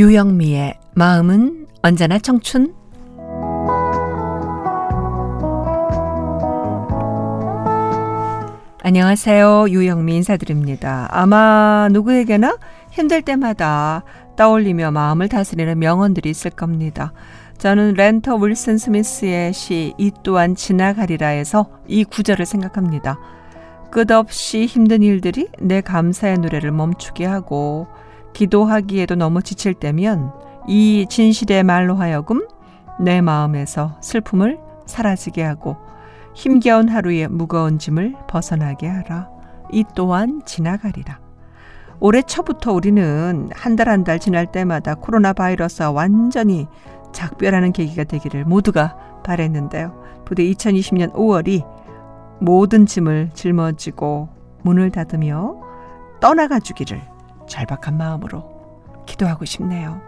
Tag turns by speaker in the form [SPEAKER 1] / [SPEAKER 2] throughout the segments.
[SPEAKER 1] 유영미의 마음은 언제나 청춘 안녕하세요. 유영미 인사드립니다. 아마 누구에게나 힘들 때마다 떠올리며 마음을 다스리는 명언들이 있을 겁니다. 저는 렌터 윌슨 스미스의 시 이 또한 지나가리라에서 이 구절을 생각합니다. 끝없이 힘든 일들이 내 감사의 노래를 멈추게 하고 기도하기에도 너무 지칠 때면 이 진실의 말로 하여금 내 마음에서 슬픔을 사라지게 하고 힘겨운 하루의 무거운 짐을 벗어나게 하라. 이 또한 지나가리라. 올해 초부터 우리는 한 달 한달 지날 때마다 코로나 바이러스와 완전히 작별하는 계기가 되기를 모두가 바랬는데요. 부디 2020년 5월이 모든 짐을 짊어지고 문을 닫으며 떠나가 주기를 절박한 마음으로 기도하고 싶네요.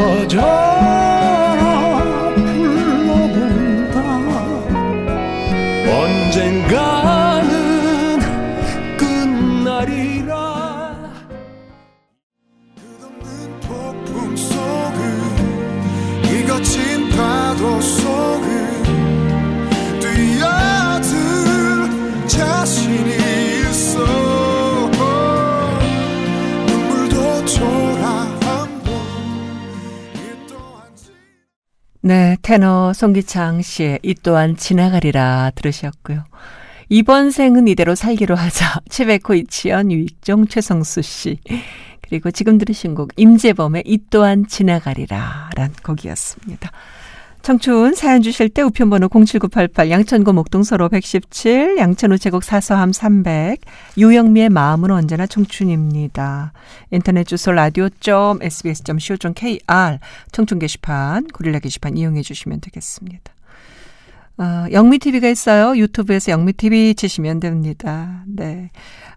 [SPEAKER 1] 퍼져라 불러본다. 언젠가는 끝날이라. 네, 테너 송기창 씨의 이 또한 지나가리라 들으셨고요. 이번 생은 이대로 살기로 하자. 최백호 이치현 유익종 최성수 씨. 그리고 지금 들으신 곡 임재범의 이 또한 지나가리라 란 곡이었습니다. 청춘 사연 주실 때 우편번호 07988 양천구 목동서로 117 양천우 제곡 사서함 300 유영미의 마음은 언제나 청춘입니다. 인터넷 주소 라디오.sbs.co.kr 청춘 게시판 고릴라 게시판 이용해 주시면 되겠습니다. 어, 영미TV가 있어요. 유튜브에서 영미TV 치시면 됩니다. 네.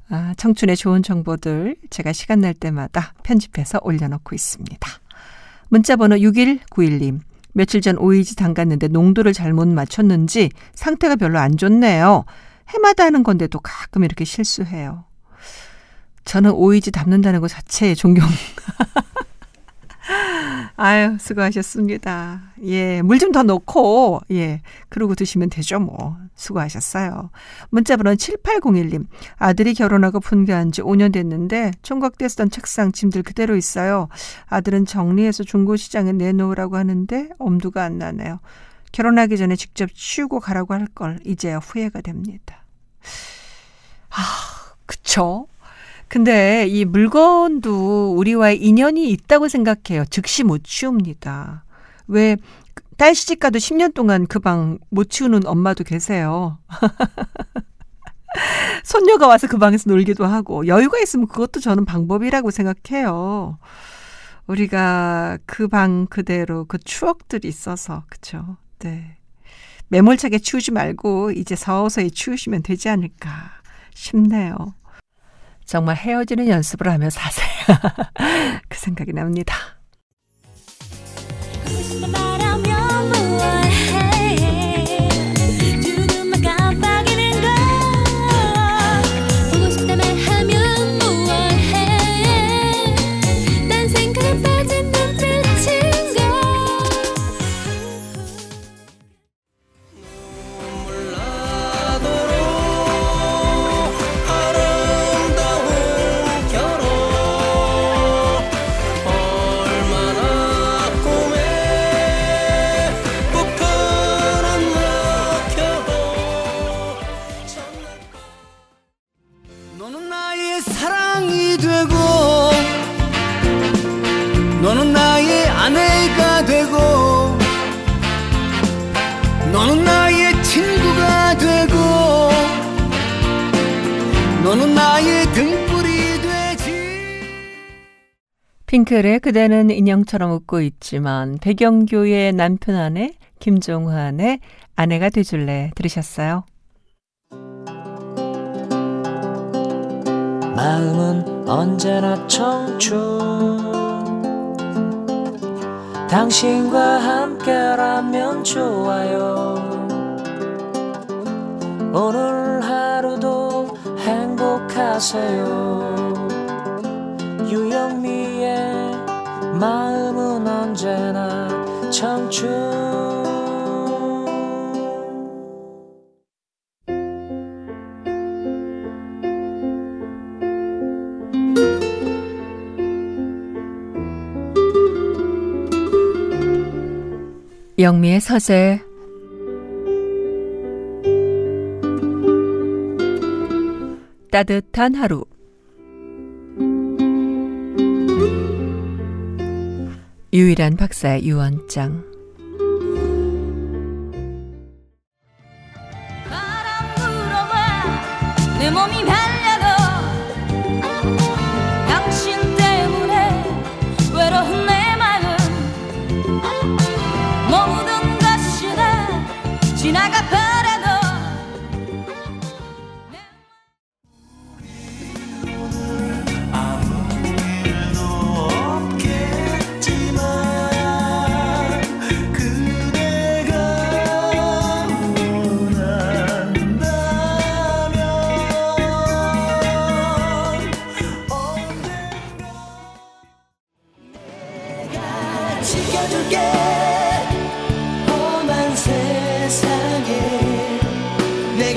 [SPEAKER 1] 아, 청춘의 좋은 정보들 제가 시간 날 때마다 편집해서 올려놓고 있습니다. 문자번호 6191님. 며칠 전 오이지 담갔는데 농도를 잘못 맞췄는지 상태가 별로 안 좋네요. 해마다 하는 건데도 가끔 이렇게 실수해요. 저는 오이지 담는다는 것 자체에 존경. 아유, 수고하셨습니다. 예, 물 좀 더 넣고, 예, 그러고 드시면 되죠, 뭐. 수고하셨어요. 문자번호 7801님. 아들이 결혼하고 분가한 지 5년 됐는데, 총각대 쓰던 책상 짐들 그대로 있어요. 아들은 정리해서 중고시장에 내놓으라고 하는데, 엄두가 안 나네요. 결혼하기 전에 직접 치우고 가라고 할 걸, 이제야 후회가 됩니다. 아, 그쵸? 근데 이 물건도 우리와의 인연이 있다고 생각해요. 즉시 못 치웁니다. 왜, 딸 시집 가도 10년 동안 그 방 못 치우는 엄마도 계세요. 손녀가 와서 그 방에서 놀기도 하고, 여유가 있으면 그것도 저는 방법이라고 생각해요. 우리가 그 방 그대로 그 추억들이 있어서, 그쵸. 네. 매몰차게 치우지 말고, 이제 서서히 치우시면 되지 않을까 싶네요. 정말 헤어지는 연습을 하며 사세요. 그 생각이 납니다. 너는 나의 등불이 되지? 핑클의 그대는 인형처럼 웃고 있지만 배경교의 남편 아내 김종환의 아내가 되줄래 들으셨어요.
[SPEAKER 2] 마음은 언제나 청춘. 당신과 함께라면 좋아요. 오늘 하루도 하세요. 유영미의 마음은 언제나 청춘.
[SPEAKER 1] 영미의 서재 따뜻한 하루. 유일한 박사의 유언장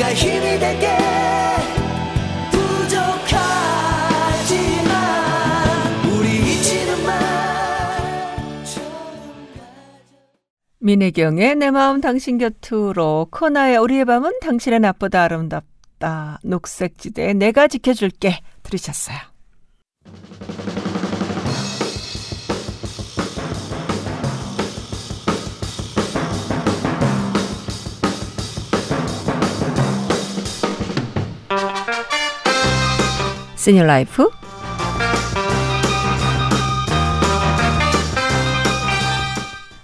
[SPEAKER 3] 내가
[SPEAKER 2] 힘이 될게.
[SPEAKER 1] 민혜경의 내 마음 당신 곁으로 코나의 우리의 밤은 당신의 나보다 아름답다. 녹색지대 내가 지켜줄게. 들으셨어요. senior life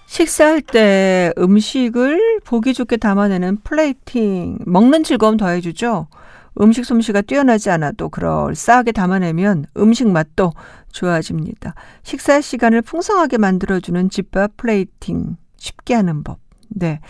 [SPEAKER 1] 식사할 때 음식을 보기 좋게 담아내는 플레이팅, 먹는 즐거움 더해주죠. 음식 솜씨가 뛰어나지 않아도 그럴싸하게 담아내면 음식 맛도 좋아집니다. 식사 시간을 풍성하게 만들어주는 집밥 플레이팅, 쉽게 하는 법. 네.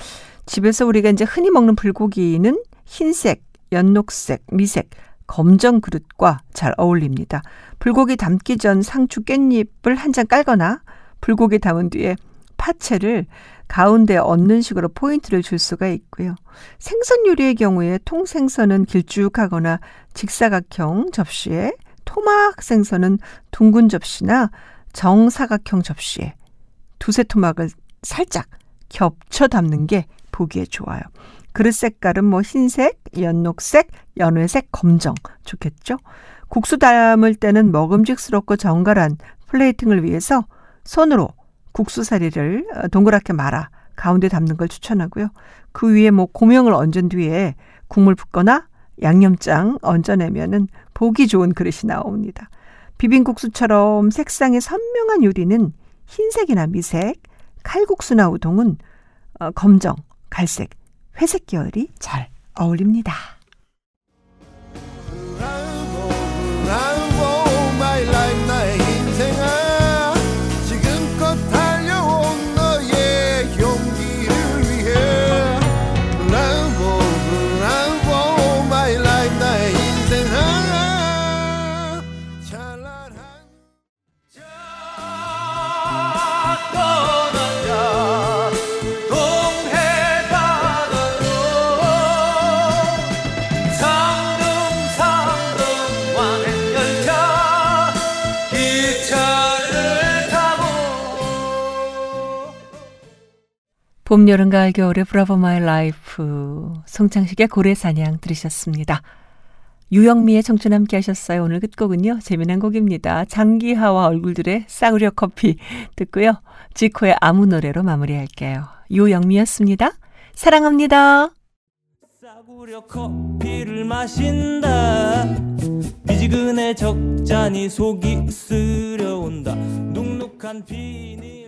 [SPEAKER 1] 집에서 우리가 이제 흔히 먹는 불고기는 흰색, 연녹색, 미색, 검정 그릇과 잘 어울립니다. 불고기 담기 전 상추 깻잎을 한 장 깔거나 불고기 담은 뒤에 파채를 가운데 얹는 식으로 포인트를 줄 수가 있고요. 생선 요리의 경우에 통생선은 길쭉하거나 직사각형 접시에 토막 생선은 둥근 접시나 정사각형 접시에 두세 토막을 살짝 겹쳐 담는 게 보기에 좋아요. 그릇 색깔은 뭐 흰색, 연녹색, 연회색, 검정 좋겠죠? 국수 담을 때는 먹음직스럽고 정갈한 플레이팅을 위해서 손으로 국수사리를 동그랗게 말아 가운데 담는 걸 추천하고요. 그 위에 뭐 고명을 얹은 뒤에 국물 붓거나 양념장 얹어내면은 보기 좋은 그릇이 나옵니다. 비빔국수처럼 색상이 선명한 요리는 흰색이나 미색, 칼국수나 우동은 어, 검정, 갈색, 회색 계열이 잘 어울립니다. 봄, 여름, 가을, 겨울의 Bravo My Life 송창식의 고래사냥 들으셨습니다. 유영미의 청춘 함께 하셨어요. 오늘 끝곡은요. 재미난 곡입니다. 장기하와 얼굴들의 싸구려 커피 듣고요. 지코의 아무 노래로 마무리할게요. 유영미였습니다. 사랑합니다.
[SPEAKER 4] 싸구려 커피를 마신다 미지근해 적잖이 속이 쓰려온다 눅눅한 비닐